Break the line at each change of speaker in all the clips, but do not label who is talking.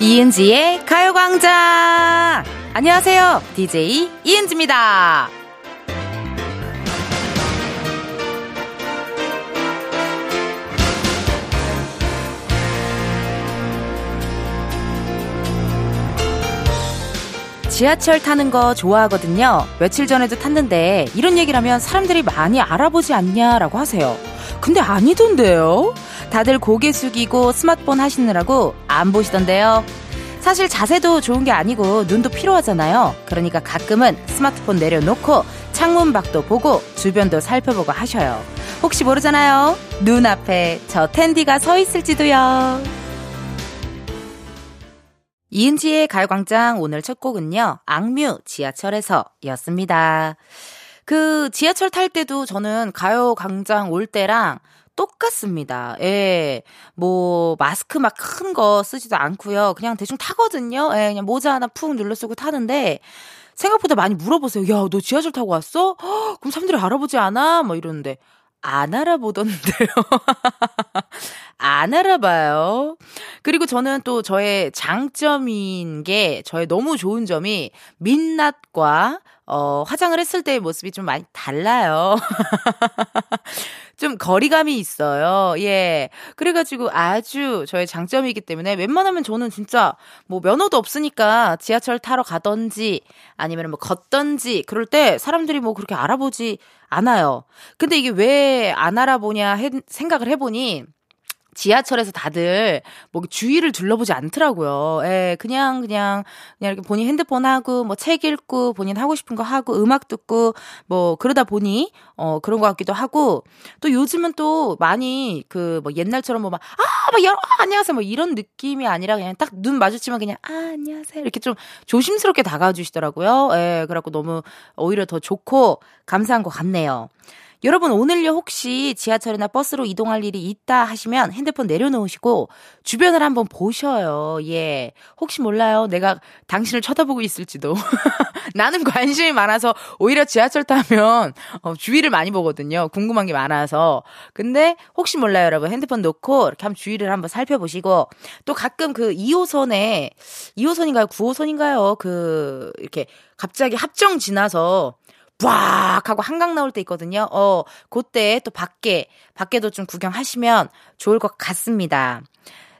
이은지의 가요광장! 안녕하세요. DJ 이은지입니다. 지하철 타는 거 좋아하거든요. 며칠 전에도 탔는데 이런 얘기를 하면 사람들이 많이 알아보지 않냐라고 하세요. 근데 아니던데요? 다들 고개 숙이고 스마트폰 하시느라고 안 보시던데요. 사실 자세도 좋은 게 아니고 눈도 필요하잖아요. 그러니까 가끔은 스마트폰 내려놓고 창문 밖도 보고 주변도 살펴보고 하셔요. 혹시 모르잖아요. 눈앞에 저 텐디가 서 있을지도요. 이은지의 가요광장 오늘 첫 곡은요. 악뮤 지하철에서 였습니다. 그 지하철 탈 때도 저는 가요광장 올 때랑 똑같습니다. 예. 뭐, 마스크 막 큰 거 쓰지도 않고요. 그냥 대충 타거든요. 예, 그냥 모자 하나 푹 눌러 쓰고 타는데, 생각보다 많이 물어보세요. 야, 너 지하철 타고 왔어? 허, 그럼 사람들이 알아보지 않아? 뭐 이러는데, 안 알아보던데요. 안 알아봐요. 그리고 저는 또 저의 장점인 게, 저의 너무 좋은 점이, 민낯과, 어, 화장을 했을 때의 모습이 좀 많이 달라요. 좀 거리감이 있어요. 예. 그래가지고 아주 저의 장점이기 때문에 웬만하면 저는 진짜 뭐 면허도 없으니까 지하철 타러 가던지 아니면 뭐 걷던지 그럴 때 사람들이 뭐 그렇게 알아보지 않아요. 근데 이게 왜 안 알아보냐 해, 생각을 해보니 지하철에서 다들 뭐 주위를 둘러보지 않더라고요. 예, 그냥 그냥 그냥 이렇게 본인 핸드폰 하고 뭐 책 읽고 본인 하고 싶은 거 하고 음악 듣고 뭐 그러다 보니 어 그런 것 같기도 하고 또 요즘은 또 많이 그 뭐 옛날처럼 뭐 막 아막 여러 아, 안녕하세요 뭐 이런 느낌이 아니라 그냥 딱 눈 마주치면 그냥 아 안녕하세요 이렇게 좀 조심스럽게 다가와 주시더라고요. 예, 그래갖고 너무 오히려 더 좋고 감사한 것 같네요. 여러분 오늘요 혹시 지하철이나 버스로 이동할 일이 있다 하시면 핸드폰 내려놓으시고 주변을 한번 보셔요. 예. 혹시 몰라요. 내가 당신을 쳐다보고 있을지도. 나는 관심이 많아서 오히려 지하철 타면 어, 주위를 많이 보거든요. 궁금한 게 많아서. 근데 혹시 몰라요, 여러분. 핸드폰 놓고 이렇게 한번 주위를 한번 살펴보시고 또 가끔 그 2호선에 2호선인가요? 9호선인가요? 그 이렇게 갑자기 합정 지나서 빡 하고 한강 나올 때 있거든요. 어, 그때 또 밖에, 밖에도 좀 구경하시면 좋을 것 같습니다.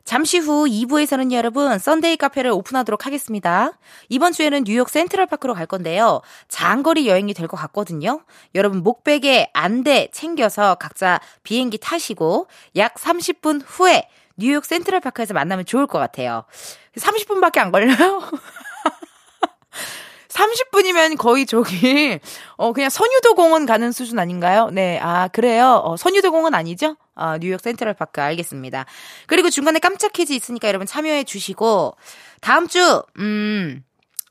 잠시 후 2부에서는 여러분 Sunday 카페를 오픈하도록 하겠습니다. 이번 주에는 뉴욕 센트럴파크로 갈 건데요. 장거리 여행이 될 것 같거든요. 여러분 목베개 안대 챙겨서 각자 비행기 타시고 약 30분 후에 뉴욕 센트럴파크에서 만나면 좋을 것 같아요. 30분밖에 안 걸려요? 30분이면 거의 저기, 어, 그냥 선유도 공원 가는 수준 아닌가요? 네, 아, 그래요? 어, 선유도 공원 아니죠? 아, 뉴욕 센트럴 파크 알겠습니다. 그리고 중간에 깜짝 퀴즈 있으니까 여러분 참여해 주시고, 다음 주, 음,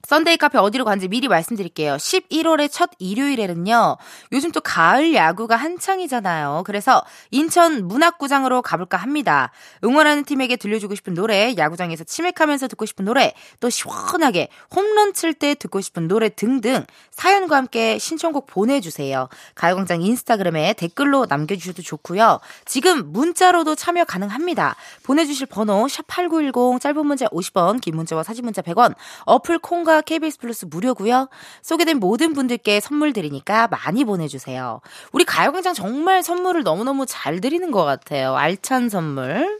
Sunday 카페 어디로 간지 미리 말씀드릴게요. 11월의 첫 일요일에는요. 요즘 또 가을 야구가 한창이잖아요. 그래서 인천 문학구장으로 가볼까 합니다. 응원하는 팀에게 들려주고 싶은 노래, 야구장에서 치맥하면서 듣고 싶은 노래, 또 시원하게 홈런 칠 때 듣고 싶은 노래 등등 사연과 함께 신청곡 보내주세요. 가요광장 인스타그램에 댓글로 남겨주셔도 좋고요. 지금 문자로도 참여 가능합니다. 보내주실 번호 샵8910 짧은 문자 50원, 긴 문자와 사진 문자 100원, 어플 콩과 KBS 플러스 무료고요. 소개된 모든 분들께 선물 드리니까 많이 보내주세요. 우리 가요광장 정말 선물을 너무너무 잘 드리는 것 같아요. 알찬 선물.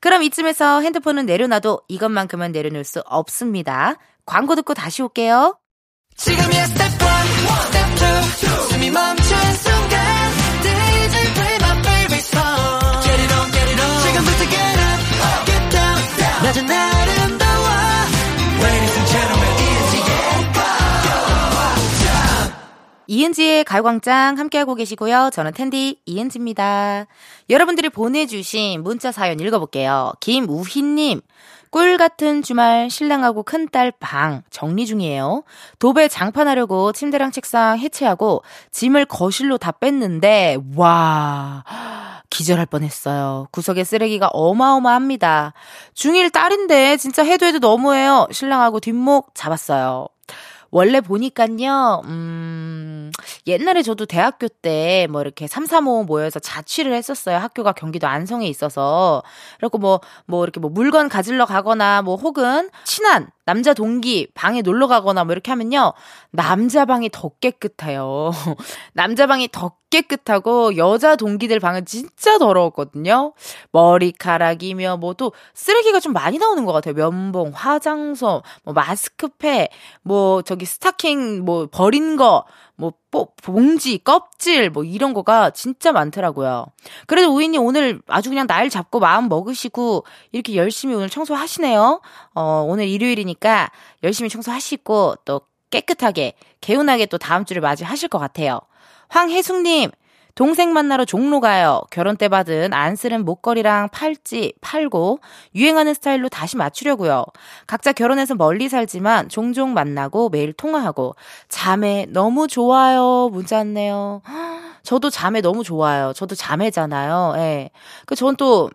그럼 이쯤에서 핸드폰은 내려놔도 이것만큼은 내려놓을 수 없습니다. 광고 듣고 다시 올게요. 지금이야 스텝 1, 스텝 2, 숨이 멈춘 favorite song Get it on, get it 지금부터 get up, get down, 낮은 아 이은지의 가요광장 함께하고 계시고요. 저는 텐디 이은지입니다. 여러분들이 보내주신 문자 사연 읽어볼게요. 김우희님. 꿀 같은 주말 신랑하고 큰딸 방 정리 중이에요. 도배 장판하려고 침대랑 책상 해체하고 짐을 거실로 다 뺐는데 와 기절할 뻔했어요. 구석에 쓰레기가 어마어마합니다. 중1 딸인데 진짜 해도 해도 너무해요. 신랑하고 뒷목 잡았어요. 원래 보니깐요, 음, 옛날에 저도 대학교 때 뭐 이렇게 3, 3, 5 모여서 자취를 했었어요. 학교가 경기도 안성에 있어서. 그리고 뭐, 뭐 이렇게 뭐 물건 가지러 가거나 뭐 혹은 친한 남자 동기 방에 놀러 가거나 뭐 이렇게 하면요. 남자 방이 더 깨끗해요. 남자 방이 더 깨끗하고 여자 동기들 방은 진짜 더러웠거든요. 머리카락이며 뭐 또 쓰레기가 좀 많이 나오는 것 같아요. 면봉, 화장솜, 뭐 마스크팩, 뭐 저기 스타킹 뭐 버린 거, 뭐 봉지, 껍질 뭐 이런 거가 진짜 많더라고요. 그래도 우인님 오늘 아주 그냥 날 잡고 마음 먹으시고 이렇게 열심히 오늘 청소하시네요. 어, 오늘 일요일이니까 열심히 청소하시고 또 깨끗하게 개운하게 또 다음 주를 맞이하실 것 같아요. 황혜숙님, 동생 만나러 종로 가요. 결혼 때 받은 안 쓰는 목걸이랑 팔찌 팔고 유행하는 스타일로 다시 맞추려고요. 각자 결혼해서 멀리 살지만 종종 만나고 매일 통화하고 자매 너무 좋아요. 문자 왔네요. 저도 자매 너무 좋아요. 저도 자매잖아요. 예. 그전또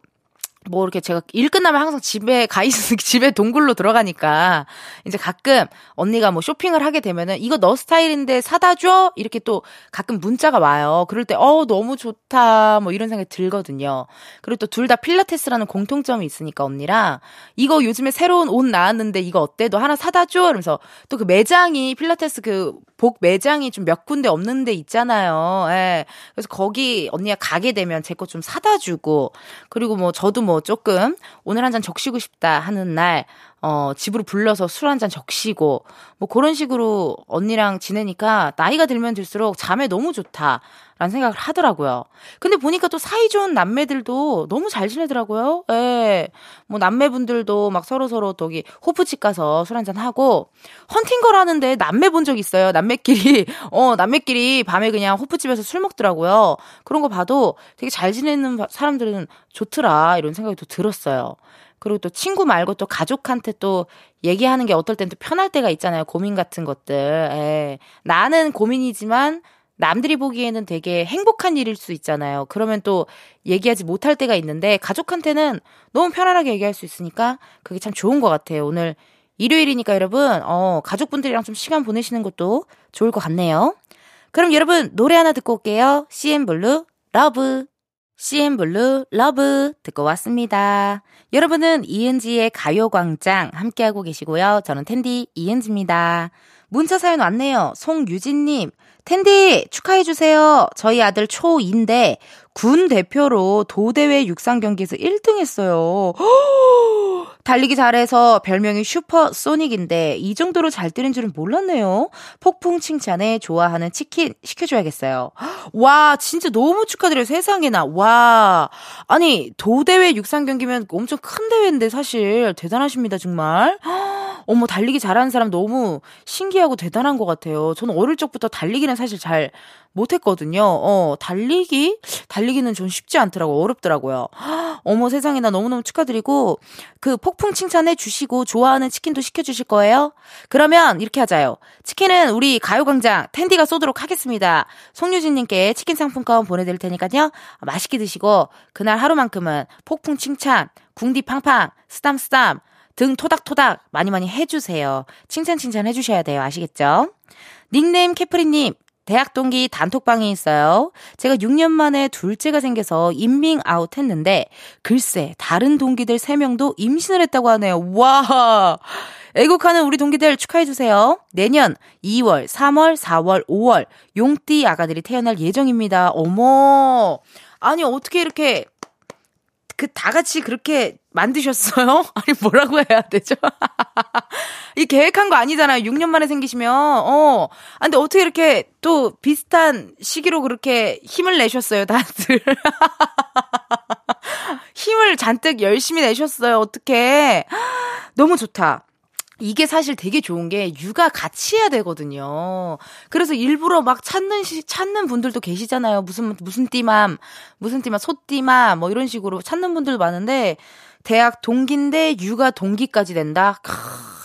뭐 이렇게 제가 일 끝나면 항상 집에 가 있으 집에 동굴로 들어가니까 이제 가끔 언니가 뭐 쇼핑을 하게 되면은 이거 너 스타일인데 사다 줘 이렇게 또 가끔 문자가 와요. 그럴 때 어 너무 좋다 뭐 이런 생각이 들거든요. 그리고 또 둘 다 필라테스라는 공통점이 있으니까 언니랑 이거 요즘에 새로운 옷 나왔는데 이거 어때? 너 하나 사다 줘 이러면서 또 그 매장이 필라테스 그 복 매장이 좀 몇 군데 없는 데 있잖아요. 예. 그래서 거기 언니가 가게 되면 제 거 좀 사다 주고 그리고 뭐 저도 뭐 조금 오늘 한 잔 적시고 싶다 하는 날, 어, 집으로 불러서 술 한 잔 적시고, 뭐 그런 식으로 언니랑 지내니까 나이가 들면 들수록 잠에 너무 좋다. 라는 생각을 하더라고요. 근데 보니까 또 사이 좋은 남매들도 너무 잘 지내더라고요. 예. 뭐 남매분들도 막 서로서로 저기 호프집 가서 술 한 잔 하고 헌팅걸 하는데 남매 본 적 있어요. 남매끼리 어, 남매끼리 밤에 그냥 호프집에서 술 먹더라고요. 그런 거 봐도 되게 잘 지내는 사람들은 좋더라. 이런 생각이 또 들었어요. 그리고 또 친구 말고 또 가족한테 또 얘기하는 게 어떨 땐 또 편할 때가 있잖아요. 고민 같은 것들. 예. 나는 고민이지만 남들이 보기에는 되게 행복한 일일 수 있잖아요. 그러면 또 얘기하지 못할 때가 있는데 가족한테는 너무 편안하게 얘기할 수 있으니까 그게 참 좋은 것 같아요. 오늘 일요일이니까 여러분, 어, 가족분들이랑 좀 시간 보내시는 것도 좋을 것 같네요. 그럼 여러분 노래 하나 듣고 올게요. CNBLUE Love. CNBLUE Love 듣고 왔습니다. 여러분은 이은지의 가요광장 함께하고 계시고요. 저는 텐디 이은지입니다. 문자 사연 왔네요. 송유진님. 텐디 축하해주세요. 저희 아들 초2인데 군 대표로 도대회 육상 경기에서 1등 했어요. 달리기 잘해서 별명이 슈퍼 소닉인데 이 정도로 잘 뛰는 줄은 몰랐네요. 폭풍 칭찬에 좋아하는 치킨 시켜줘야겠어요. 와, 진짜 너무 축하드려요. 세상에나. 와. 아니, 도대회 육상 경기면 엄청 큰 대회인데 사실 대단하십니다, 정말. 어머, 달리기 잘하는 사람 너무 신기하고 대단한 것 같아요. 저는 어릴 적부터 달리기는 사실 잘 못했거든요. 어, 달리기? 달리기는 좀 쉽지 않더라고. 어렵더라고요. 어머 세상에 나 너무너무 축하드리고, 그 폭풍 칭찬해 주시고, 좋아하는 치킨도 시켜주실 거예요? 그러면 이렇게 하자요. 치킨은 우리 가요광장 텐디가 쏘도록 하겠습니다. 송유진님께 치킨 상품권 보내드릴 테니까요. 맛있게 드시고, 그날 하루만큼은 폭풍 칭찬, 궁디 팡팡, 쓰담쓰담, 등 토닥토닥 많이 많이 해주세요. 칭찬 칭찬 해주셔야 돼요. 아시겠죠? 닉네임 캐프리님, 대학 동기 단톡방에 있어요. 제가 6년 만에 둘째가 생겨서 임밍 아웃 했는데, 글쎄, 다른 동기들 3명도 임신을 했다고 하네요. 와! 애국하는 우리 동기들 축하해주세요. 내년 2월, 3월, 4월, 5월, 용띠 아가들이 태어날 예정입니다. 어머! 아니, 어떻게 이렇게 그 다 같이 그렇게 만드셨어요? 아니 뭐라고 해야 되죠? 이 계획한 거 아니잖아요. 6년 만에 생기시면 어. 아, 근데 어떻게 이렇게 또 비슷한 시기로 그렇게 힘을 내셨어요, 다들. 힘을 잔뜩 열심히 내셨어요. 어떻게? 너무 좋다. 이게 사실 되게 좋은 게 육아 같이 해야 되거든요. 그래서 일부러 막 찾는 시, 찾는 분들도 계시잖아요. 무슨 무슨 띠맘, 무슨 띠맘, 소띠맘 뭐 이런 식으로 찾는 분들도 많은데 대학 동기인데 육아 동기까지 된다. 크.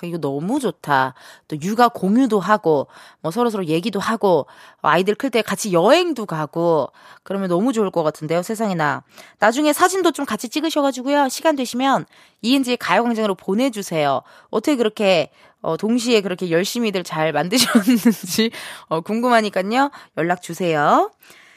이거 너무 좋다. 또 육아 공유도 하고, 뭐 서로 서로 얘기도 하고, 아이들 클 때 같이 여행도 가고, 그러면 너무 좋을 것 같은데요, 세상에나. 나중에 사진도 좀 같이 찍으셔가지고요, 시간 되시면 이은지의 가요광장으로 보내주세요. 어떻게 그렇게, 어, 동시에 그렇게 열심히들 잘 만드셨는지, 어, 궁금하니까요, 연락 주세요.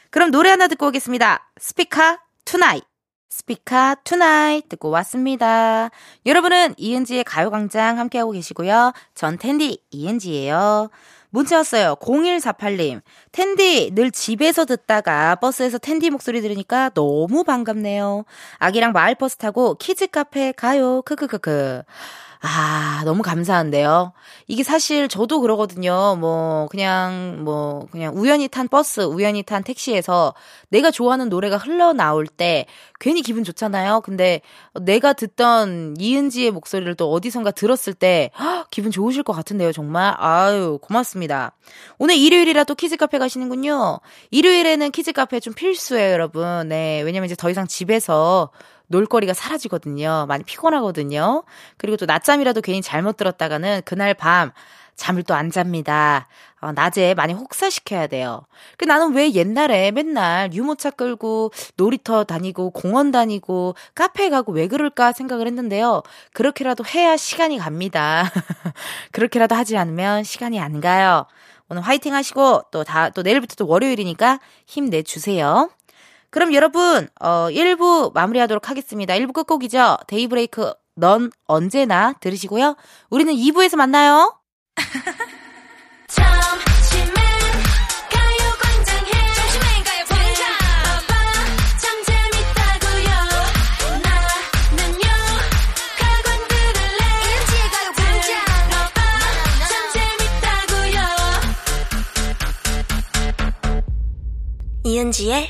그럼 노래 하나 듣고 오겠습니다. 스피카 Tonight. 스피카 Tonight 듣고 왔습니다. 여러분은 이은지의 가요광장 함께하고 계시고요. 전 텐디 이은지예요. 문자 왔어요. 0148님. 텐디, 늘 집에서 듣다가 버스에서 텐디 목소리 들으니까 너무 반갑네요. 아기랑 마을버스 타고 키즈 카페 가요. 크크크크. 아, 너무 감사한데요. 이게 사실 저도 그러거든요. 뭐, 그냥, 뭐, 그냥 우연히 탄 버스, 우연히 탄 택시에서 내가 좋아하는 노래가 흘러나올 때 괜히 기분 좋잖아요. 근데 내가 듣던 이은지의 목소리를 또 어디선가 들었을 때 헉, 기분 좋으실 것 같은데요. 정말. 아유, 고맙습니다. 오늘 일요일이라 또 키즈카페 가시는군요. 일요일에는 키즈카페 좀 필수예요, 여러분. 네. 왜냐면 이제 더 이상 집에서 놀거리가 사라지거든요. 많이 피곤하거든요. 그리고 또 낮잠이라도 괜히 잘못 들었다가는 그날 밤 잠을 또 안 잡니다. 어, 낮에 많이 혹사시켜야 돼요. 그 나는 왜 옛날에 맨날 유모차 끌고 놀이터 다니고 공원 다니고 카페 가고 왜 그럴까 생각을 했는데요. 그렇게라도 해야 시간이 갑니다. 그렇게라도 하지 않으면 시간이 안 가요. 오늘 화이팅 하시고 또 다, 또 내일부터 또 월요일이니까 힘내주세요. 그럼 여러분, 어, 1부 마무리하도록 하겠습니다. 1부 끝곡이죠. 데이브레이크 넌 언제나 들으시고요. 우리는 2부에서 만나요.
이은지의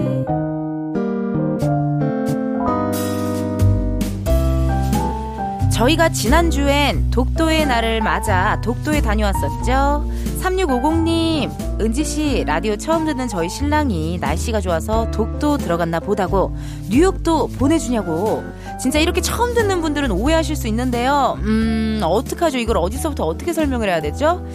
저희가 지난주엔 독도의 날을 맞아 독도에 다녀왔었죠. 3650님, 은지씨, 라디오 처음 듣는 저희 신랑이 날씨가 좋아서 독도 들어갔나 보다고 뉴욕도 보내주냐고. 진짜 이렇게 처음 듣는 분들은 오해하실 수 있는데요. 음, 어떡하죠? 이걸 어디서부터 어떻게 설명을 해야 되죠?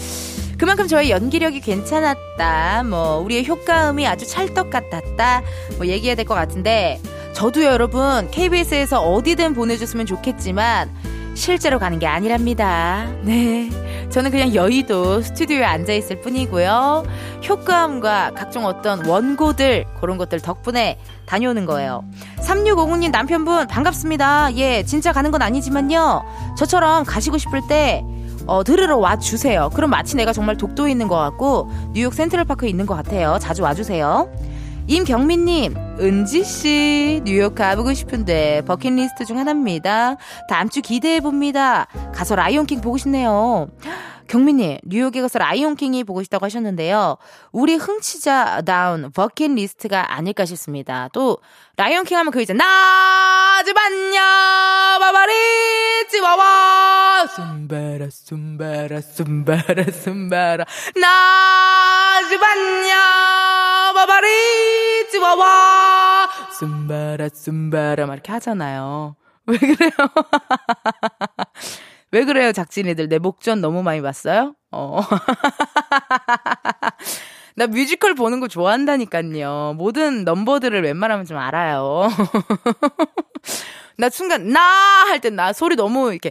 그만큼 저의 연기력이 괜찮았다. 뭐, 우리의 효과음이 아주 찰떡 같았다. 뭐, 얘기해야 될 것 같은데, 저도요, 여러분, KBS에서 어디든 보내줬으면 좋겠지만, 실제로 가는 게 아니랍니다. 네. 저는 그냥 여의도 스튜디오에 앉아있을 뿐이고요. 효과음과 각종 어떤 원고들, 그런 것들 덕분에 다녀오는 거예요. 3650님 남편분, 반갑습니다. 예, 진짜 가는 건 아니지만요. 저처럼 가시고 싶을 때, 어, 들으러 와주세요. 그럼 마치 내가 정말 독도에 있는 것 같고, 뉴욕 센트럴파크에 있는 것 같아요. 자주 와주세요. 임경민님, 은지씨, 뉴욕 가보고 싶은데 버킷리스트 중 하나입니다. 다음 주 기대해봅니다. 가서 라이온킹 보고 싶네요. 경민님, 뉴욕에 가서 라이온킹이 보고 싶다고 하셨는데요. 우리 흥치자 다운 버킷리스트가 아닐까 싶습니다. 또, 라이온킹 하면 그 이제, 나즈반냐, 바바리, 찌와와, 숨바라, 숨바라, 숨바라, 숨바라, 나즈반냐, 바바리, 찌와와, 숨바라, 숨바라, 막 이렇게 하잖아요. 왜 그래요? 왜 그래요, 작진이들? 내 목전 너무 많이 봤어요? 어. 나 뮤지컬 보는 거 좋아한다니까요. 모든 넘버들을 웬만하면 좀 알아요. 나 순간 나 할 때 나 소리 너무 이렇게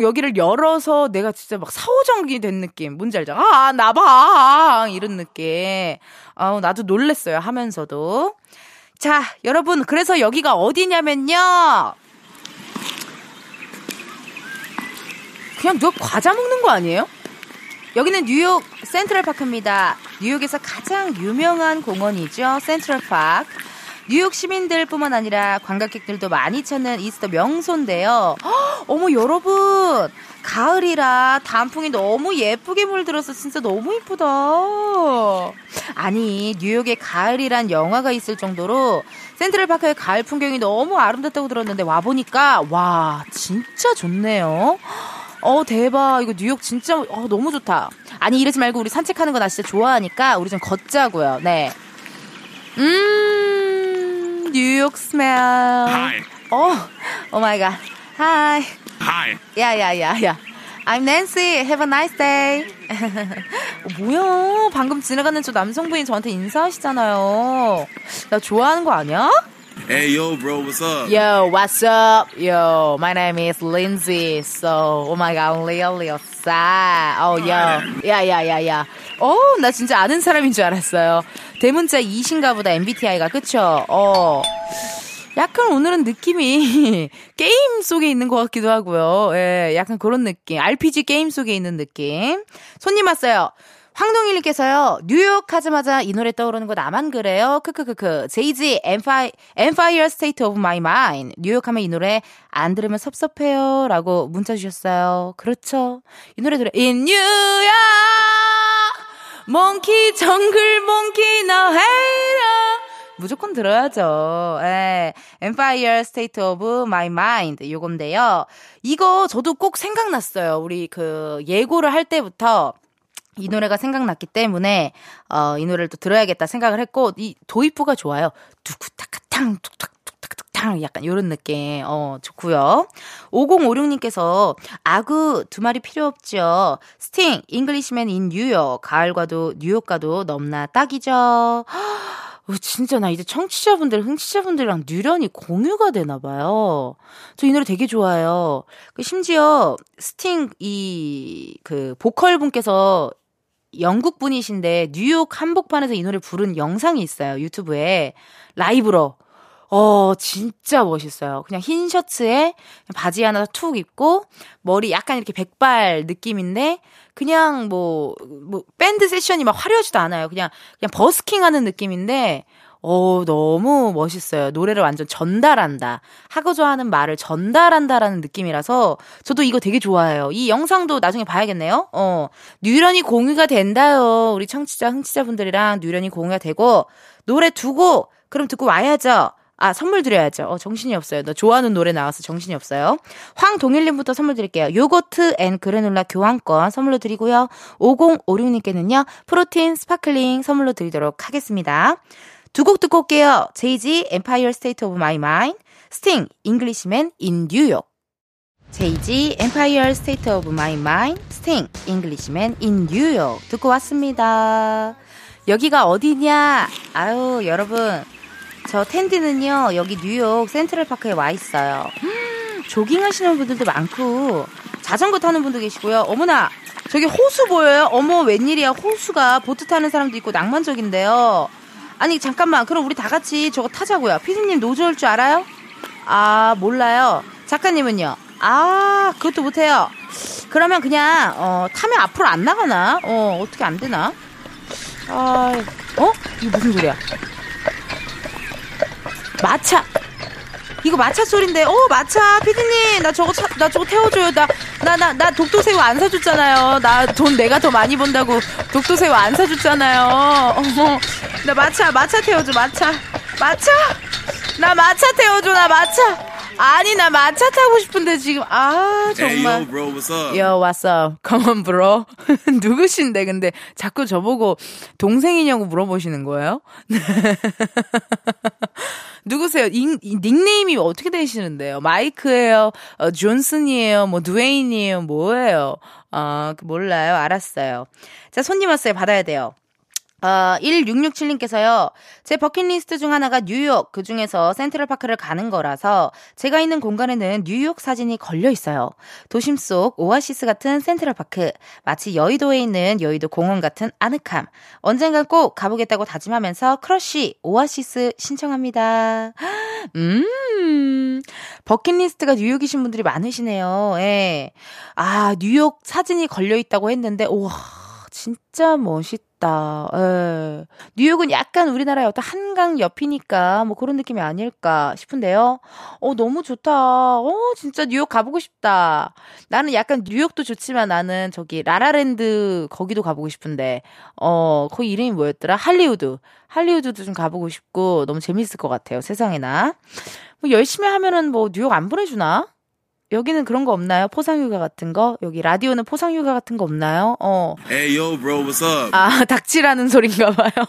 여기를 열어서 내가 진짜 막 사오정기 된 느낌 뭔지 알죠? 아 나봐 이런 느낌. 아우 나도 놀랬어요 하면서도. 자 여러분 그래서 여기가 어디냐면요. 그냥 누가 과자 먹는 거 아니에요? 여기는 뉴욕 센트럴 파크입니다. 뉴욕에서 가장 유명한 공원이죠. 센트럴 파크. 뉴욕 시민들뿐만 아니라 관광객들도 많이 찾는 이스터 명소인데요. 허, 어머 여러분 가을이라 단풍이 너무 예쁘게 물들어서 진짜 너무 이쁘다. 아니 뉴욕에 가을이란 영화가 있을 정도로 센트럴 파크의 가을 풍경이 너무 아름답다고 들었는데 와 보니까 와 진짜 좋네요. 어 대박 이거 뉴욕 진짜 어, 너무 좋다. 아니 이러지 말고 우리 산책하는 거 나 진짜 좋아하니까 우리 좀 걷자고요. 네. 음 뉴욕 smell.
Hi.
어, oh my God. Hi.
Hi.
야야야야. I'm Nancy. Have a nice day. 어, 뭐야? 방금 지나가는 저 남성분이 저한테 인사하시잖아요. 나 좋아하는 거 아니야?
Hey, yo, bro, what's up?
Yo, what's up? Yo, my name is Lindsay. So, oh my god, really sad. Oh, yo. 야야야야. 어, 나 진짜 아는 사람인 줄 알았어요. 대문자 2신가 보다 MBTI가, 그쵸? 어. 약간 오늘은 느낌이 게임 속에 있는 것 같기도 하고요. 예, 약간 그런 느낌. RPG 게임 속에 있는 느낌. 손님 왔어요. 황동일님께서요, 뉴욕 하자마자 이 노래 떠오르는 거 나만 그래요? 크크크크. 제이지, Empire, Empire State of My Mind. 뉴욕 하면 이 노래 안 들으면 섭섭해요. 라고 문자 주셨어요. 그렇죠. 이 노래 들어, In New York! 몽키, 정글, 몽키, 너 헤이러! 무조건 들어야죠. 예. Empire State of My Mind. 요건데요. 이거 저도 꼭 생각났어요. 우리 그 예고를 할 때부터 이 노래가 생각났기 때문에 어, 이 노래를 또 들어야겠다 생각을 했고 이 도입부가 좋아요. 두쿠타카탕 툭탁 툭탁툭탁 약간 이런 느낌 어 좋고요. 5056님께서 아구 두말이 필요 없죠. 스팅 Englishman in New York 가을과도 뉴욕과도 넘나 딱이죠. 어, 진짜 나 이제 청취자분들, 흥취자분들이랑 뉴런이 공유가 되나 봐요. 저 이 노래 되게 좋아해요. 그 심지어 스팅 이 그 보컬 분께서 영국 분이신데 뉴욕 한복판에서 이 노래 부른 영상이 있어요. 유튜브에 라이브로. 어, 진짜 멋있어요. 그냥 흰 셔츠에 바지 하나 툭 입고 머리 약간 이렇게 백발 느낌인데 그냥 뭐, 뭐, 밴드 세션이 막 화려하지도 않아요. 그냥, 그냥 버스킹 하는 느낌인데, 어, 너무 멋있어요. 노래를 완전 전달한다. 하고자 하는 말을 전달한다라는 느낌이라서 저도 이거 되게 좋아해요. 이 영상도 나중에 봐야겠네요. 어, 뉴런이 공유가 된다요. 우리 청취자, 흥취자분들이랑 뉴런이 공유가 되고, 노래 두고, 그럼 듣고 와야죠. 아, 선물 드려야죠. 어, 정신이 없어요. 너 좋아하는 노래 나와서 정신이 없어요. 황동일님부터 선물 드릴게요. 요거트 and 그래놀라 교환권 선물로 드리고요. 5056님께는요, 프로틴 sparkling 선물로 드리도록 하겠습니다. 두 곡 듣고 올게요. 제이지 Empire State of My Mind, 스팅 Englishman in New York. 제이지 Empire State of My Mind, 스팅 Englishman in New York 듣고 왔습니다. 여기가 어디냐? 아유, 여러분. 저 은디는요, 여기 뉴욕 센트럴파크에 와 있어요. 음, 조깅 하시는 분들도 많고, 자전거 타는 분도 계시고요. 어머나, 저기 호수 보여요? 어머, 웬일이야. 호수가 보트 타는 사람도 있고 낭만적인데요. 아니, 잠깐만. 그럼 우리 다 같이 저거 타자고요. 피디님 노즈올 줄 알아요? 아, 몰라요. 작가님은요? 아, 그것도 못해요. 그러면 그냥, 어, 타면 앞으로 안 나가나? 어, 어떻게 안 되나? 아, 어? 이거 무슨 소리야? 마차. 이거 마차 소린데. 어, 마차. 피디님, 나 저거 차, 나 저거 태워줘요. 나, 나, 나, 나 독도새우 안 사줬잖아요. 나 돈 내가 더 많이 번다고 독도새우 안 사줬잖아요. 어머, 나 마차, 마차 태워줘, 마차. 마차? 나 마차 태워줘, 나 마차. 아니, 나 마차 타고 싶은데 지금, 아,
Hey,
정말.
yo, bro, what's up?
Yo, what's up? Come on, bro. 누구신데, 근데 자꾸 저보고 동생이냐고 물어보시는 거예요? 누구세요? 닉, 닉네임이 어떻게 되시는데요? 마이크예요? 어, 존슨이에요? 뭐, 드웨인이에요? 뭐예요? 어, 몰라요. 알았어요. 자, 손님 왔어요. 받아야 돼요. 어, 1667님께서요, 제 버킷리스트 중 하나가 뉴욕, 그 중에서 센트럴파크를 가는 거라서, 제가 있는 공간에는 뉴욕 사진이 걸려 있어요. 도심 속 오아시스 같은 센트럴파크, 마치 여의도에 있는 여의도 공원 같은 아늑함. 언젠간 꼭 가보겠다고 다짐하면서 크러쉬 오아시스 신청합니다. 음, 버킷리스트가 뉴욕이신 분들이 많으시네요. 예. 아, 뉴욕 사진이 걸려 있다고 했는데, 우와, 진짜 멋있다. 싶다. 예. 뉴욕은 약간 우리나라의 어떤 한강 옆이니까 뭐 그런 느낌이 아닐까 싶은데요. 어, 너무 좋다. 어, 진짜 뉴욕 가보고 싶다. 나는 약간 뉴욕도 좋지만 나는 저기 라라랜드 거기도 가보고 싶은데, 어, 거기 이름이 뭐였더라? 할리우드. 할리우드도 좀 가보고 싶고 너무 재밌을 것 같아요. 세상에나. 뭐 열심히 하면은 뭐 뉴욕 안 보내주나? 여기는 그런 거 없나요? 포상휴가 같은 거? 여기 라디오는 포상휴가 같은 거 없나요? 어.
Hey, yo, bro, what's up?
아, 닥치라는 소린가 봐요.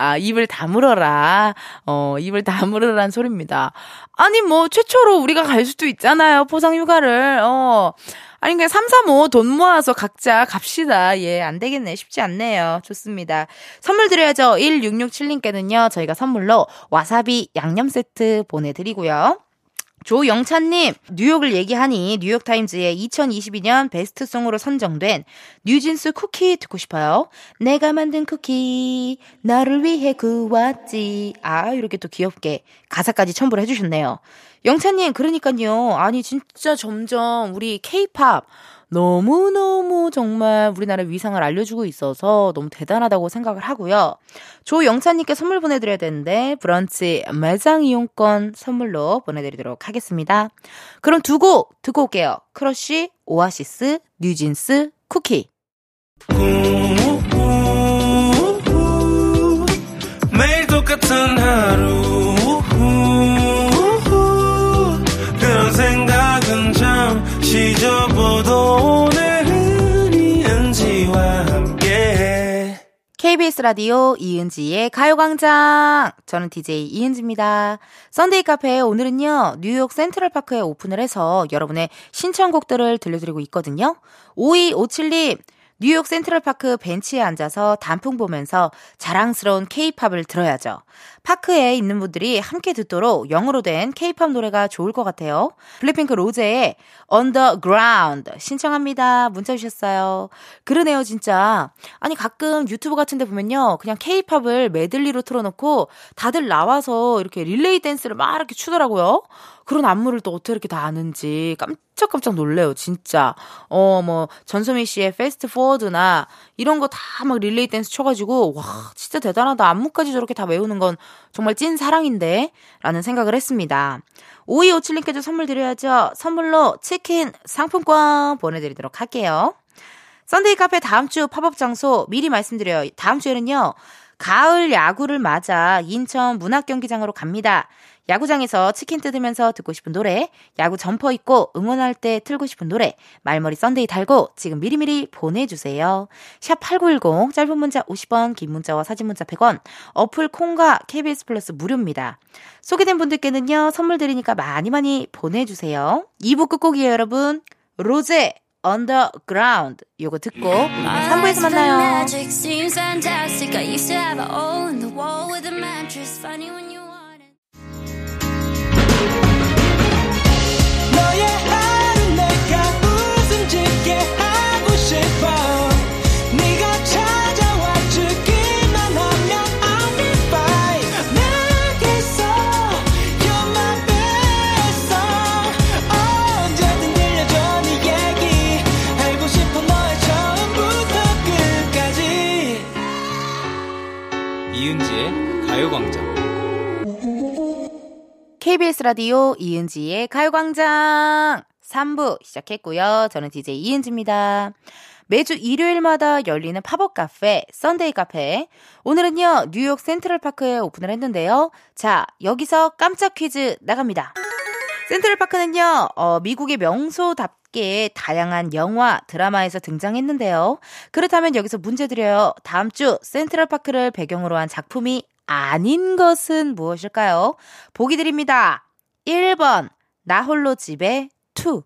아, 입을 다물어라. 어, 입을 다물으라는 소리입니다. 아니, 뭐, 최초로 우리가 갈 수도 있잖아요. 포상 휴가를. 어. 아니, 그냥 335 돈 모아서 각자 갑시다. 예, 안 되겠네. 쉽지 않네요. 좋습니다. 선물 드려야죠. 1667님께는요, 저희가 선물로 와사비 양념 세트 보내드리고요. 조영찬님, 뉴욕을 얘기하니 뉴욕타임즈의 2022년 베스트송으로 선정된 뉴진스 쿠키 듣고 싶어요. 내가 만든 쿠키, 너를 위해 구웠지. 아, 이렇게 또 귀엽게 가사까지 첨부를 해주셨네요. 영찬님, 그러니까요. 아니, 진짜 점점 우리 케이팝, 너무너무 정말 우리나라 위상을 알려주고 있어서 너무 대단하다고 생각을 하고요. 조영찬님께 선물 보내드려야 되는데 브런치 매장 이용권 선물로 보내드리도록 하겠습니다. 그럼 두 곡 듣고 올게요. 크러쉬, 오아시스, 뉴진스, 쿠키.
매일 똑같은 하루
KBS 라디오 이은지의 가요광장. 저는 DJ 이은지입니다. Sunday 카페 오늘은요, 뉴욕 센트럴파크에 오픈을 해서 여러분의 신청곡들을 들려드리고 있거든요. 5257님, 뉴욕 센트럴파크 벤치에 앉아서 단풍 보면서 자랑스러운 케이팝을 들어야죠. 파크에 있는 분들이 함께 듣도록 영어로 된 케이팝 노래가 좋을 것 같아요. 블랙핑크 로제의 On The Ground 신청합니다. 문자 주셨어요. 그러네요, 진짜. 아니, 가끔 유튜브 같은 데 보면요. 그냥 케이팝을 메들리로 틀어놓고 다들 나와서 이렇게 릴레이 댄스를 막 이렇게 추더라고요. 그런 안무를 또 어떻게 이렇게 다 아는지 깜짝 깜짝 놀래요, 진짜. 어, 뭐, 전소미 씨의 Fast Forward나 이런 거 다 막 릴레이 댄스 쳐가지고, 와, 진짜 대단하다. 안무까지 저렇게 다 외우는 건 정말 찐 사랑인데? 라는 생각을 했습니다. 5257님께도 선물 드려야죠. 선물로 치킨 상품권 보내드리도록 할게요. Sunday 카페 다음 주 팝업 장소 미리 말씀드려요. 다음 주에는요, 가을 야구를 맞아 인천 문학경기장으로 갑니다. 야구장에서 치킨 뜯으면서 듣고 싶은 노래, 야구 점퍼 입고 응원할 때 틀고 싶은 노래, 말머리 Sunday 달고 지금 미리미리 보내주세요. 샵 8910, 짧은 문자 50원, 긴 문자와 사진 문자 100원, 어플 콩과 KBS 플러스 무료입니다. 소개된 분들께는요, 선물 드리니까 많이 많이 보내주세요. 2부 끝곡이에요, 여러분. 로제, Underground. 요거 듣고, 우리 3부에서 만나요.
너의
KBS 라디오 이은지의 가요광장 3부 시작했고요. 저는 DJ 이은지입니다. 매주 일요일마다 열리는 팝업 카페, Sunday 카페. 오늘은요, 뉴욕 센트럴파크에 오픈을 했는데요. 자, 여기서 깜짝 퀴즈 나갑니다. 센트럴파크는요, 어, 미국의 명소답게 다양한 영화, 드라마에서 등장했는데요. 그렇다면 여기서 문제 드려요. 다음 주 센트럴파크를 배경으로 한 작품이 아닌 것은 무엇일까요? 보기 드립니다. 1번, 나 홀로 집에 2.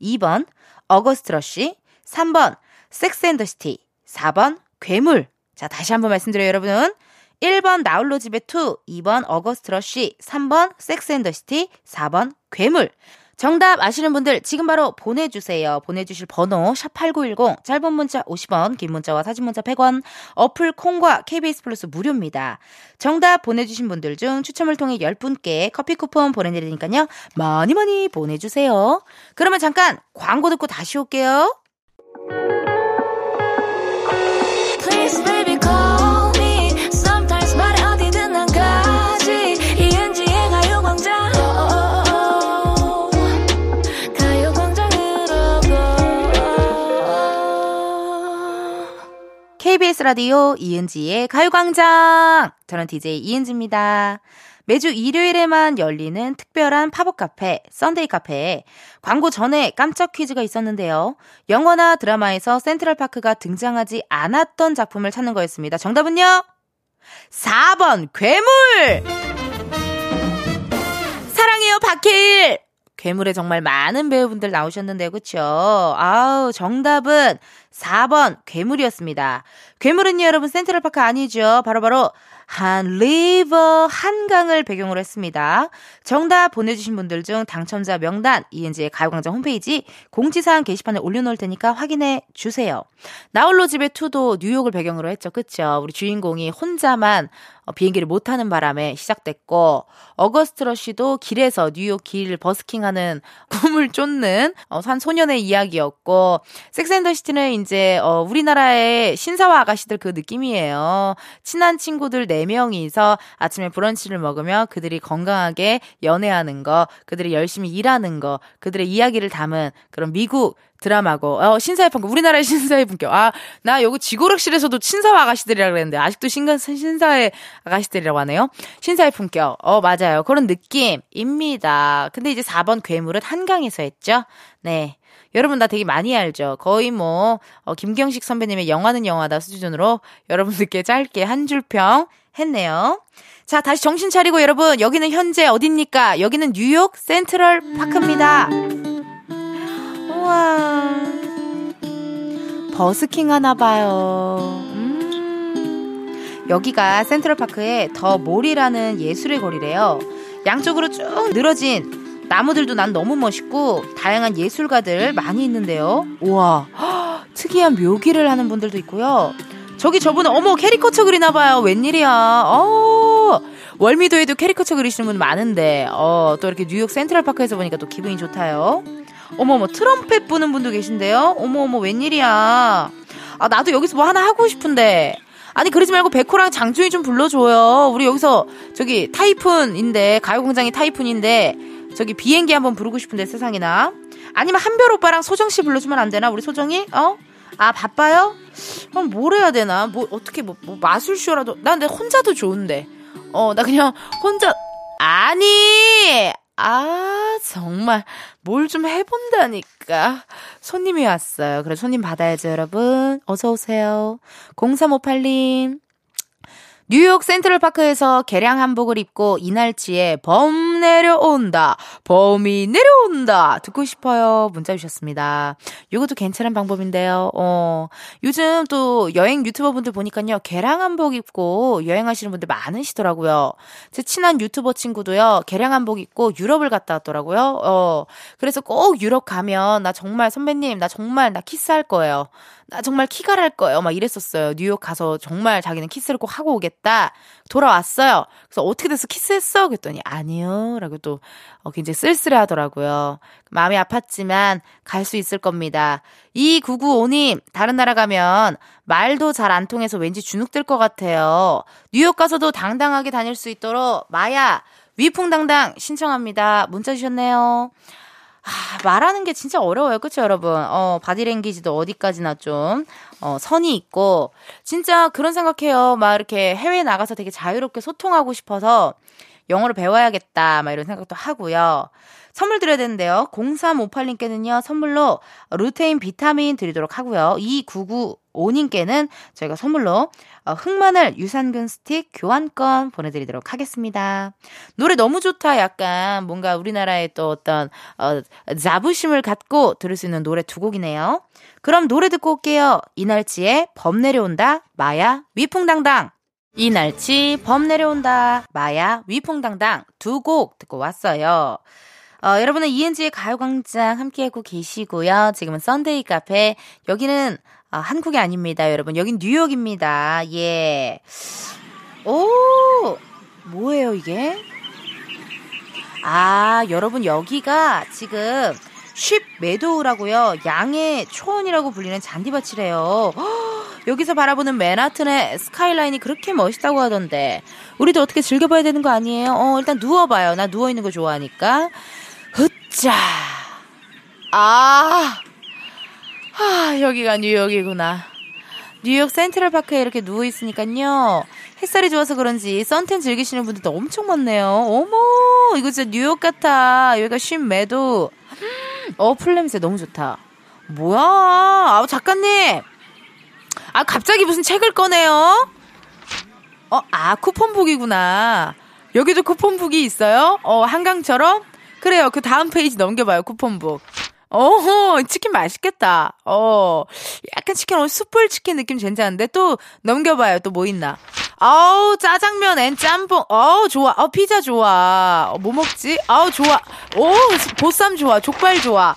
2번, August Rush. 3번, Sex and the City. 4번, 괴물. 자, 다시 한번 말씀드려요, 여러분. 1번 나홀로 집에 2, 2번 August Rush, 3번 Sex and the City, 4번 괴물. 정답 아시는 분들 지금 바로 보내주세요. 보내주실 번호 샵8910 짧은 문자 50원 긴 문자와 사진 문자 100원 어플 콩과 KBS 플러스 무료입니다. 정답 보내주신 분들 중 추첨을 통해 10분께 커피 쿠폰 보내드리니까요. 많이 많이 보내주세요. 그러면 잠깐 광고 듣고 다시 올게요. 라디오 이은지의 가요광장. 저는 DJ 이은지입니다. 매주 일요일에만 열리는 특별한 팝업 카페, Sunday 카페에 광고 전에 깜짝 퀴즈가 있었는데요. 영화나 드라마에서 센트럴파크가 등장하지 않았던 작품을 찾는 거였습니다. 정답은요? 4번, 괴물! 사랑해요, 박해일! 괴물에 정말 많은 배우분들 나오셨는데요, 그쵸? 아우, 정답은 4번, 괴물이었습니다. 괴물은요, 여러분, 센트럴파크 아니죠? 바로 바로 Han River 한강을 배경으로 했습니다. 정답 보내주신 분들 중 당첨자 명단 이은지의 가요광장 홈페이지 공지사항 게시판에 올려놓을 테니까 확인해 주세요. 나홀로 집에 two도 뉴욕을 배경으로 했죠. 그쵸? 우리 주인공이 혼자만 어, 비행기를 못 타는 바람에 시작됐고 August Rush도 길에서 뉴욕 길 버스킹하는 꿈을 쫓는 어, 한 소년의 이야기였고 섹스앤더 시티는 이제 어, 우리나라의 신사와 아가씨들 그 느낌이에요. 친한 친구들 4명이서 아침에 브런치를 먹으며 그들이 건강하게 연애하는 거, 그들이 열심히 일하는 거, 그들의 이야기를 담은 그런 미국 드라마고, 어, 신사의 품격, 우리나라의 신사의 품격. 아, 나 여기 지고록실에서도 신사와 아가씨들이라 그랬는데, 아직도 신가, 신사의 아가씨들이라고 하네요. 신사의 품격. 어, 맞아요. 그런 느낌입니다. 근데 이제 4번 괴물은 한강에서 했죠? 네. 여러분 나 되게 많이 알죠. 거의 뭐 어, 김경식 선배님의 영화는 영화다 수준으로 여러분들께 짧게 한 줄 평 했네요. 자, 다시 정신 차리고 여러분 여기는 현재 어딥니까? 여기는 뉴욕 센트럴 파크입니다. 우와. 버스킹 하나 봐요. 음. 여기가 센트럴 파크의 더 몰이라는 예술의 거리래요. 양쪽으로 쭉 늘어진 나무들도 난 너무 멋있고 다양한 예술가들 많이 있는데요. 우와, 헉, 특이한 묘기를 하는 분들도 있고요. 저기 저분 어머 캐리커처 그리나 봐요. 웬일이야. 어. 월미도에도 캐리커처 그리시는 분 많은데 어, 또 이렇게 뉴욕 센트럴 파크에서 보니까 또 기분이 좋다요. 어머머 트럼펫 부는 분도 계신데요. 어머어머 웬일이야. 아 나도 여기서 뭐 하나 하고 싶은데 아니 그러지 말고 백호랑 장준이 좀 불러줘요. 우리 여기서 저기 타이푼인데 가요공장이 타이푼인데 저기 비행기 한번 부르고 싶은데 세상에나 아니면 한별 오빠랑 소정 씨 불러주면 안 되나 우리 소정이 어? 아 바빠요? 그럼 뭘 해야 되나? 뭐 어떻게 뭐, 뭐 마술쇼라도 나 근데 혼자도 좋은데 어 나 그냥 혼자 아니 아 정말. 뭘 좀 해본다니까. 손님이 왔어요. 그래 손님 받아야죠 여러분. 어서 오세요. 0358님 뉴욕 센트럴파크에서 개량 한복을 입고 이날치에 범 내려온다. 범이 내려온다. 듣고 싶어요. 문자 주셨습니다. 이것도 괜찮은 방법인데요. 어, 요즘 또 여행 유튜버 분들 보니까요. 개량 한복 입고 여행하시는 분들 많으시더라고요. 제 친한 유튜버 친구도요. 개량 한복 입고 유럽을 갔다 왔더라고요. 어, 그래서 꼭 유럽 가면 나 정말 선배님, 나 정말 나 키스할 거예요. 나 정말 할 거예요. 막 이랬었어요. 뉴욕 가서 정말 자기는 키스를 꼭 하고 오겠다. 돌아왔어요. 그래서 어떻게 돼서 키스했어? 그랬더니 아니요. 라고 또 어, 굉장히 쓸쓸해 하더라고요. 마음이 아팠지만 갈 수 있을 겁니다. 2995님, 다른 나라 가면 말도 잘 안 통해서 왠지 주눅들 것 같아요. 뉴욕 가서도 당당하게 다닐 수 있도록 마야 위풍당당 신청합니다. 문자 주셨네요. 아, 말하는 게 진짜 어려워요. 그쵸, 여러분? 어, 바디랭귀지도 어디까지나 좀, 어, 선이 있고, 진짜 그런 생각해요. 막 이렇게 해외에 나가서 되게 자유롭게 소통하고 싶어서 영어를 배워야겠다. 막 이런 생각도 하고요. 선물 드려야 되는데요. 0358님께는요, 선물로 루테인 비타민 드리도록 하고요. 2995님께는 저희가 선물로 어, 흑마늘 유산균 스틱 교환권 보내드리도록 하겠습니다. 노래 너무 좋다. 약간 뭔가 우리나라의 또 어떤 어, 자부심을 갖고 들을 수 있는 노래 두 곡이네요. 그럼 노래 듣고 올게요. 이날치의 범 내려온다. 마야 위풍당당. 이날치 범 내려온다. 마야 위풍당당 두 곡 듣고 왔어요. 어, 여러분은 이은지의 가요광장 함께하고 계시고요. 지금은 썬데이 카페. 여기는 어, 한국이 아닙니다, 여러분. 여긴 뉴욕입니다. 예. 오, 뭐예요, 이게? 아, 여러분, 여기가 지금 쉽 매도우라고요. 양의 초원이라고 불리는 잔디밭이래요. 허, 여기서 바라보는 맨하튼의 스카이라인이 그렇게 멋있다고 하던데. 우리도 어떻게 즐겨봐야 되는 거 아니에요? 어, 일단 누워봐요. 나 누워있는 거 좋아하니까. 흐짜. 아, 아, 여기가 뉴욕이구나. 뉴욕 센트럴파크에 이렇게 누워있으니까요. 햇살이 좋아서 그런지 선텐 즐기시는 분들도 엄청 많네요. 어머, 이거 진짜 뉴욕 같아. 여기가 쉰 매도. 어, 풀 냄새 너무 좋다. 뭐야. 아, 작가님. 아, 갑자기 무슨 책을 꺼내요? 어, 아, 쿠폰북이구나. 여기도 쿠폰북이 있어요? 어, 한강처럼? 그래요. 그 다음 페이지 넘겨봐요, 쿠폰북. 어허, 치킨 맛있겠다. 어, 약간 치킨, 어, 숯불 치킨 느낌 괜찮은데? 또 넘겨봐요. 또 뭐 있나? 아우, 짜장면 and 짬뽕. 어우, 좋아. 어, 피자 좋아. 어, 뭐 먹지? 아우, 좋아. 오, 보쌈 좋아. 족발 좋아.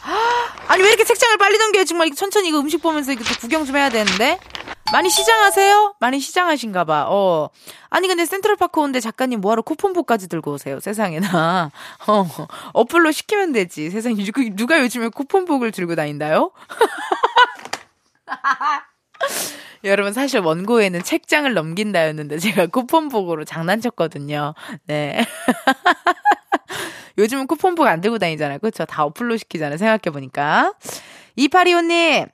아니, 왜 이렇게 책장을 빨리 넘겨요? 정말 천천히 이거 음식 보면서 이거 또 구경 좀 해야 되는데? 많이 시장하세요? 많이 시장하신가 봐. 어. 아니 근데 센트럴파크 온데 작가님 뭐하러 쿠폰북까지 들고 오세요? 세상에나. 어. 어플로 시키면 되지. 세상에 누가 요즘에 쿠폰북을 들고 다닌다요? 여러분 사실 원고에는 책장을 넘긴다였는데 제가 쿠폰북으로 장난쳤거든요. 네. 요즘은 쿠폰북 안 들고 다니잖아요. 그렇죠? 다 어플로 시키잖아요. 생각해 보니까. 2825님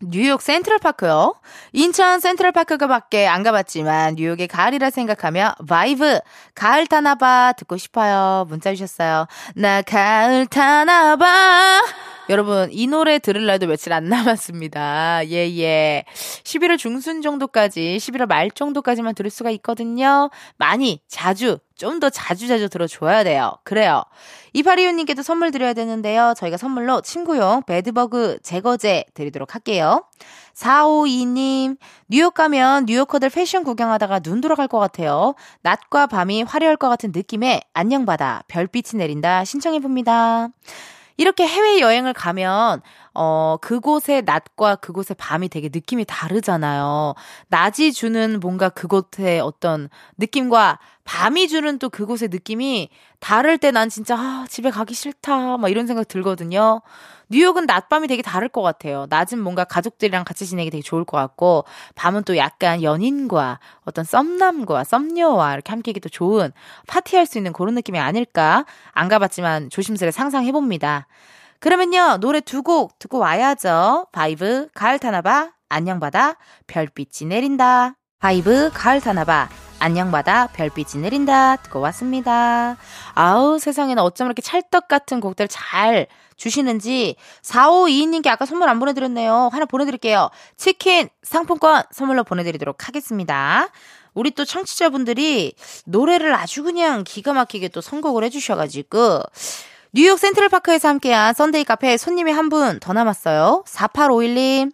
뉴욕 센트럴파크요. 인천 센트럴파크가 밖에 안 가봤지만 뉴욕의 가을이라 생각하며 바이브 가을 타나봐 듣고 싶어요. 문자 주셨어요. 나 가을 타나봐. 여러분 이 노래 들을 날도 며칠 안 남았습니다. 예예. 예. 11월 중순 정도까지 11월 말 정도까지만 들을 수가 있거든요. 많이 자주 좀 더 자주자주 들어줘야 돼요. 그래요. 이파리우님께도 선물 드려야 되는데요. 저희가 선물로 침구용 bedbug 제거제 드리도록 할게요. 452님, 뉴욕 가면 뉴요커들 패션 구경하다가 눈 돌아갈 것 같아요. 낮과 밤이 화려할 것 같은 느낌에 안녕 바다, 별빛이 내린다 신청해봅니다. 이렇게 해외 여행을 가면 어 그곳의 낮과 그곳의 밤이 되게 느낌이 다르잖아요. 낮이 주는 뭔가 그곳의 어떤 느낌과 밤이 주는 또 그곳의 느낌이 다를 때 난 진짜 아, 집에 가기 싫다 막 이런 생각 들거든요. 뉴욕은 낮밤이 되게 다를 것 같아요. 낮은 뭔가 가족들이랑 같이 지내기 되게 좋을 것 같고 밤은 또 약간 연인과 어떤 썸남과 썸녀와 이렇게 함께하기 도 좋은 파티할 수 있는 그런 느낌이 아닐까 안 가봤지만 조심스레 상상해 봅니다. 그러면요 노래 두 곡 듣고 와야죠. 바이브 가을 타나봐 안녕 바다 별빛이 내린다. 바이브 가을 타나봐 안녕바다 별빛이 내린다 듣고 왔습니다. 아우 세상에는 어쩜 이렇게 찰떡 같은 곡들 잘 주시는지 4522님께 아까 선물 안 보내드렸네요. 하나 보내드릴게요. 치킨 상품권 선물로 보내드리도록 하겠습니다. 우리 또 청취자분들이 노래를 아주 그냥 기가 막히게 또 선곡을 해주셔가지고 뉴욕 센트럴파크에서 함께한 썬데이 카페 손님이 한 분 더 남았어요. 4851님.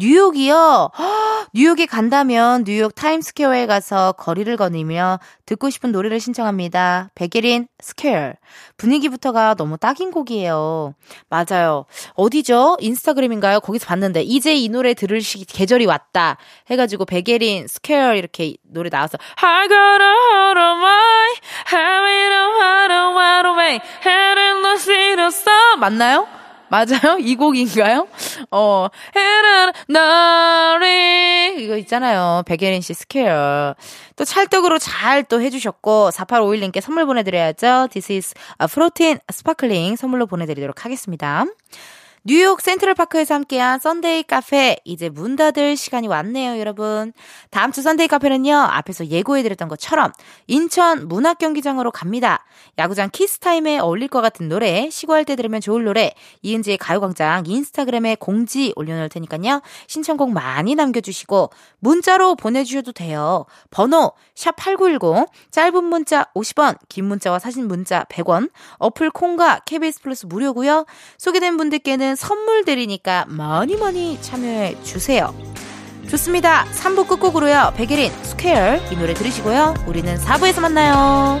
뉴욕이요? 뉴욕에 간다면 뉴욕 타임스퀘어에 가서 거리를 거니며 듣고 싶은 노래를 신청합니다. 백예린 Square. 분위기부터가 너무 딱인 곡이에요. 맞아요. 어디죠? 인스타그램인가요? 거기서 봤는데 이제 이 노래 들을 시 계절이 왔다 해가지고 백예린 스퀘어 이렇게 노래 나와서 I gotta hold on my having a heart away heading the city 맞나요? 맞아요? 이 곡인가요? 어, 헤라, 나리. 이거 있잖아요. 백예린 씨 스퀘어. 또 찰떡으로 잘 또 해주셨고, 4851님께 선물 보내드려야죠. This is a protein sparkling 선물로 보내드리도록 하겠습니다. 뉴욕 센트럴파크에서 함께한 썬데이 카페 이제 문 닫을 시간이 왔네요, 여러분. 다음 주 썬데이 카페는요. 앞에서 예고해드렸던 것처럼 인천 문학경기장으로 갑니다. 야구장 키스타임에 어울릴 것 같은 노래, 시구할 때 들으면 좋을 노래, 이은지의 가요광장 인스타그램에 공지 올려놓을 테니까요. 신청곡 많이 남겨주시고 문자로 보내주셔도 돼요. 번호 샵 8910 짧은 문자 50원, 긴 문자와 사진 문자 100원, 어플 콩과 KBS 플러스 무료고요. 소개된 분들께는 선물 드리니까 많이 많이 참여해 주세요. 좋습니다. 3부 끝곡으로요. 백예린 Square 이 노래 들으시고요. 우리는 4부에서 만나요.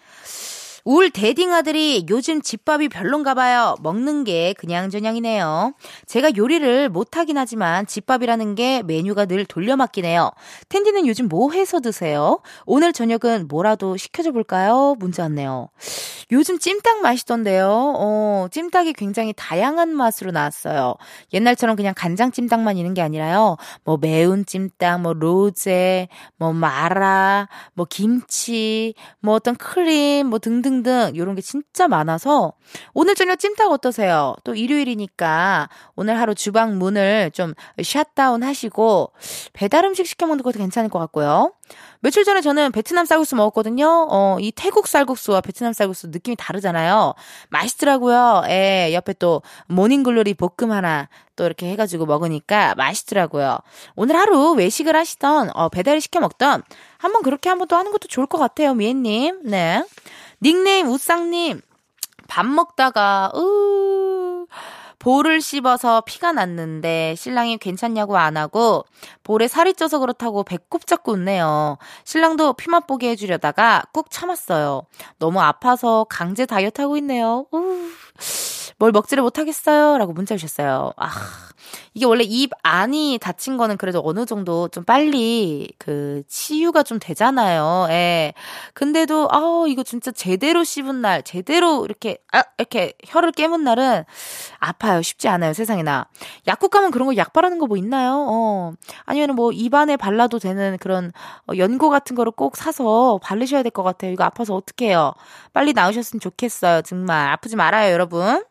울 대딩 아들이 요즘 집밥이 별론가 봐요. 먹는 게 그냥저냥이네요. 제가 요리를 못하긴 하지만 집밥이라는 게 메뉴가 늘 돌려막기네요. 텐디는 요즘 뭐 해서 드세요? 오늘 저녁은 뭐라도 시켜줘 볼까요? 문자 왔네요. 요즘 찜닭 맛있던데요. 어, 찜닭이 굉장히 다양한 맛으로 나왔어요. 옛날처럼 그냥 간장 찜닭만 있는 게 아니라요. 뭐 매운 찜닭, 뭐 로제, 뭐 마라, 뭐 김치, 뭐 어떤 크림, 뭐 등등 등 요런 게 진짜 많아서 오늘 저녁 찜닭 어떠세요? 또 일요일이니까 오늘 하루 주방 문을 좀 샷다운 하시고 배달 음식 시켜 먹는 것도 괜찮을 것 같고요. 며칠 전에 저는 베트남 쌀국수 먹었거든요. 어, 이 태국 쌀국수와 베트남 쌀국수 느낌이 다르잖아요. 맛있더라고요. 예, 옆에 또 모닝글로리 볶음 하나 또 이렇게 해가지고 먹으니까 맛있더라고요. 오늘 하루 외식을 하시던, 어, 배달을 시켜 먹던 한번 그렇게 한번 또 하는 것도 좋을 것 같아요, 미애님. 네. 닉네임 우쌍님. 밥 먹다가, 으, 볼을 씹어서 피가 났는데 신랑이 괜찮냐고 안 하고 볼에 살이 쪄서 그렇다고 배꼽 잡고 웃네요. 신랑도 피 맛 보게 해주려다가 꾹 참았어요. 너무 아파서 강제 다이어트 하고 있네요. 우. 뭘 먹지를 못하겠어요. 라고 문자 주셨어요. 아, 이게 원래 입 안이 다친 거는 그래도 어느 정도 좀 빨리 그 치유가 좀 되잖아요. 예. 근데도, 아 이거 진짜 제대로 씹은 날, 제대로 이렇게, 아, 이렇게 혀를 깨문 날은 아파요. 쉽지 않아요. 세상에나. 약국 가면 그런 거 약 바르는 거 뭐 있나요? 어. 아니면 뭐 입안에 발라도 되는 그런 어, 연고 같은 거를 꼭 사서 바르셔야 될 것 같아요. 이거 아파서 어떡해요. 빨리 나으셨으면 좋겠어요. 정말. 아프지 말아요, 여러분.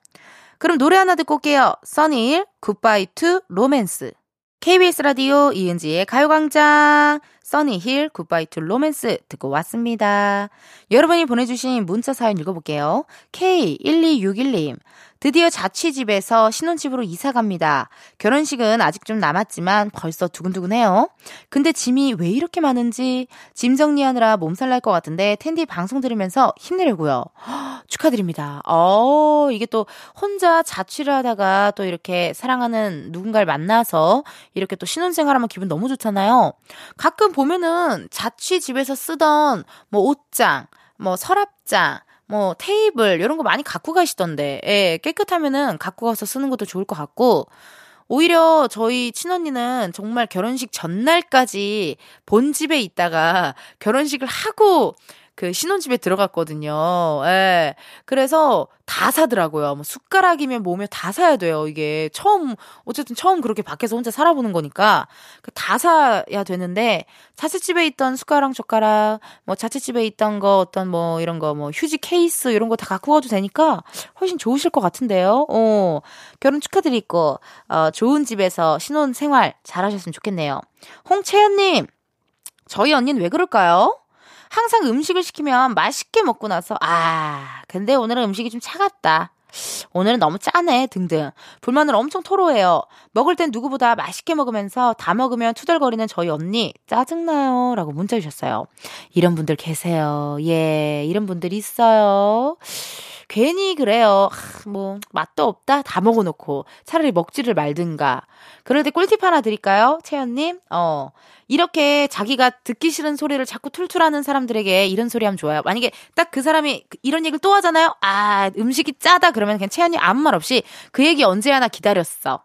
그럼 노래 하나 듣고 올게요. 써니힐 Goodbye To Romance. KBS 라디오 이은지의 가요광장 써니힐 Goodbye To Romance 듣고 왔습니다. 여러분이 보내주신 문자 사연 읽어볼게요. K1261님 드디어 자취집에서 신혼집으로 이사 갑니다. 결혼식은 아직 좀 남았지만 벌써 두근두근해요. 근데 짐이 왜 이렇게 많은지 짐 정리하느라 몸살 날 것 같은데 텐디 방송 들으면서 힘내려고요. 허, 축하드립니다. 어, 이게 또 혼자 자취를 하다가 또 이렇게 사랑하는 누군가를 만나서 이렇게 또 신혼생활하면 기분 너무 좋잖아요. 가끔 보면은 자취집에서 쓰던 뭐 옷장, 뭐 서랍장, 뭐 테이블 이런 거 많이 갖고 가시던데. 예, 깨끗하면은 갖고 가서 쓰는 것도 좋을 것 같고. 오히려 저희 친언니는 정말 결혼식 전날까지 본 집에 있다가 결혼식을 하고 그 신혼집에 들어갔거든요. 예. 그래서 다 사더라고요. 뭐 숟가락이면 뭐며 다 사야 돼요. 이게 처음 어쨌든 처음 그렇게 밖에서 혼자 살아보는 거니까 그다 사야 되는데 자취집에 있던 숟가락 젓가락 뭐 자취집에 있던 거 어떤 뭐 이런 거 뭐 휴지 케이스 이런 거 다 갖고 가도 되니까 훨씬 좋으실 것 같은데요. 어. 결혼 축하드리고 어 좋은 집에서 신혼 생활 잘하셨으면 좋겠네요. 홍채연 님. 저희 언니는 왜 그럴까요? 항상 음식을 시키면 맛있게 먹고 나서 아 근데 오늘은 음식이 좀 차갑다. 오늘은 너무 짜네 등등 불만을 엄청 토로해요. 먹을 땐 누구보다 맛있게 먹으면서 다 먹으면 투덜거리는 저희 언니 짜증나요 라고 문자 주셨어요. 이런 분들 계세요. 예 이런 분들 있어요. 괜히 그래요. 아, 뭐 맛도 없다 다 먹어놓고 차라리 먹지를 말든가. 때 꿀팁 하나 드릴까요, 채연님? 어 이렇게 자기가 듣기 싫은 소리를 자꾸 툴툴하는 사람들에게 이런 소리 하면 좋아요. 만약에 딱 그 사람이 이런 얘기를 또 하잖아요. 아 음식이 짜다 그러면 그냥 채연이 아무 말 없이 그 얘기 언제 하나 기다렸어.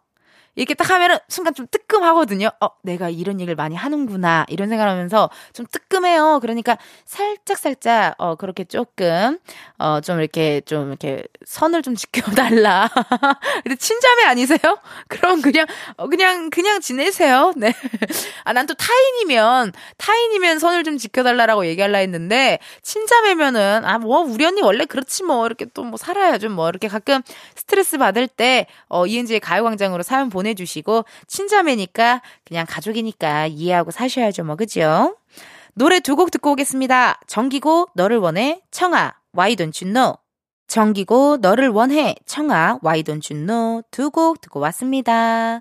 이렇게 딱 하면은 순간 좀 뜨끔하거든요. 어, 내가 이런 얘기를 많이 하는구나. 이런 생각을 하면서 좀 뜨끔해요. 그러니까 살짝 살짝 어 그렇게 조금 어 좀 이렇게 좀 이렇게 선을 좀 지켜 달라. 근데 친자매 아니세요? 그럼 그냥 어 그냥 그냥 지내세요. 네. 아, 난 또 타인이면 타인이면 선을 좀 지켜 달라라고 얘기할라 했는데 친자매면은 아, 뭐 우리 언니 원래 그렇지 뭐 이렇게 또 뭐 살아야죠. 뭐 이렇게 가끔 스트레스 받을 때 어, 이은지의 가요광장으로 사연 보내 주시고 친자매니까 그냥 가족이니까 이해하고 사셔야죠 뭐 그죠? 노래 두 곡 듣고 오겠습니다. 정기고 너를 원해 청아 Why Don't You Know 정기고 너를 원해 청아 Why Don't You Know 두 곡 듣고 왔습니다.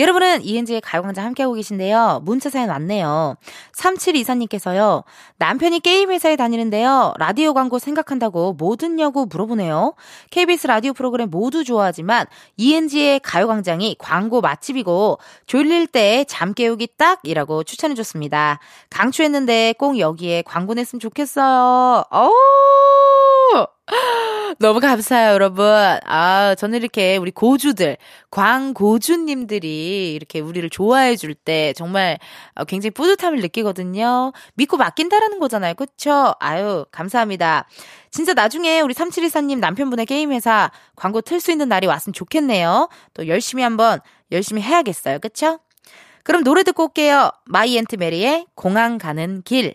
여러분은 이은지의 가요광장 함께하고 계신데요. 문자 사연 왔네요. 3724님께서요. 남편이 게임 회사에 다니는데요. 라디오 광고 생각한다고 뭐 듣냐고 물어보네요. KBS 라디오 프로그램 모두 좋아하지만 이은지의 가요광장이 광고 맛집이고 졸릴 때 잠 깨우기 딱이라고 추천해줬습니다. 강추했는데 꼭 여기에 광고 냈으면 좋겠어요. 어우 너무 감사해요, 여러분. 아, 저는 이렇게 우리 고주들, 광고주님들이 이렇게 우리를 좋아해 줄 때 정말 어, 굉장히 뿌듯함을 느끼거든요. 믿고 맡긴다라는 거잖아요. 그쵸? 아유, 감사합니다. 진짜 나중에 우리 3724님 남편분의 게임회사 광고 틀 수 있는 날이 왔으면 좋겠네요. 또 열심히 한번 열심히 해야겠어요. 그쵸? 그럼 노래 듣고 올게요. My Aunt Mary의 공항 가는 길.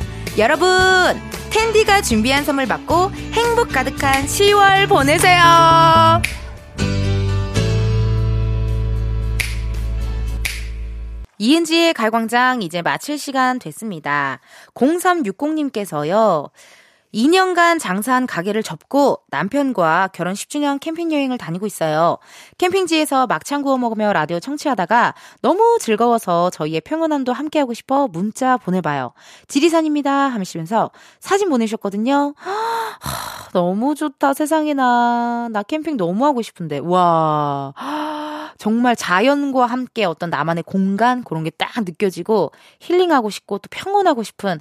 여러분, 탠디가 준비한 선물 받고 행복 가득한 10월 보내세요. 이은지의 갈광장 이제 마칠 시간 됐습니다. 0360님께서요. 2년간 장사한 가게를 접고 남편과 결혼 10주년 캠핑 여행을 다니고 있어요. 캠핑지에서 막창 구워 먹으며 라디오 청취하다가 너무 즐거워서 저희의 평온함도 함께하고 싶어 문자 보내봐요. 지리산입니다 하시면서 사진 보내셨거든요. 하, 너무 좋다 세상에나. 나 캠핑 너무 하고 싶은데. 와. 정말 자연과 함께 어떤 나만의 공간 그런 게 딱 느껴지고 힐링하고 싶고 또 평온하고 싶은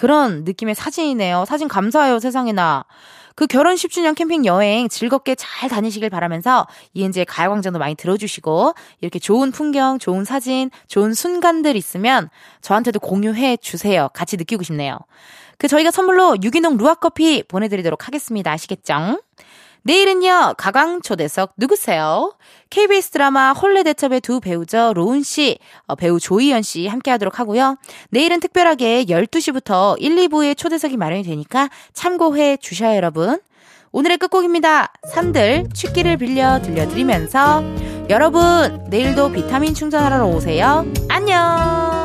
그런 느낌의 사진이네요. 사진 감사해요, 세상에나. 그 결혼 10주년 캠핑 여행 즐겁게 잘 다니시길 바라면서 이은지의 가요광장도 많이 들어주시고 이렇게 좋은 풍경, 좋은 사진, 좋은 순간들 있으면 저한테도 공유해 주세요. 같이 느끼고 싶네요. 그 저희가 선물로 유기농 루아커피 보내드리도록 하겠습니다. 아시겠죠? 내일은요, 가강 초대석 누구세요? KBS 드라마 홀레 대첩의 두 배우죠. 로운 씨, 어, 배우 조이연 씨 함께 하도록 하고요. 내일은 특별하게 12시부터 1, 2부의 초대석이 마련이 되니까 참고해 주셔요, 여러분. 오늘의 끝곡입니다. 산들 취기를 빌려 들려드리면서 여러분, 내일도 비타민 충전하러 오세요. 안녕!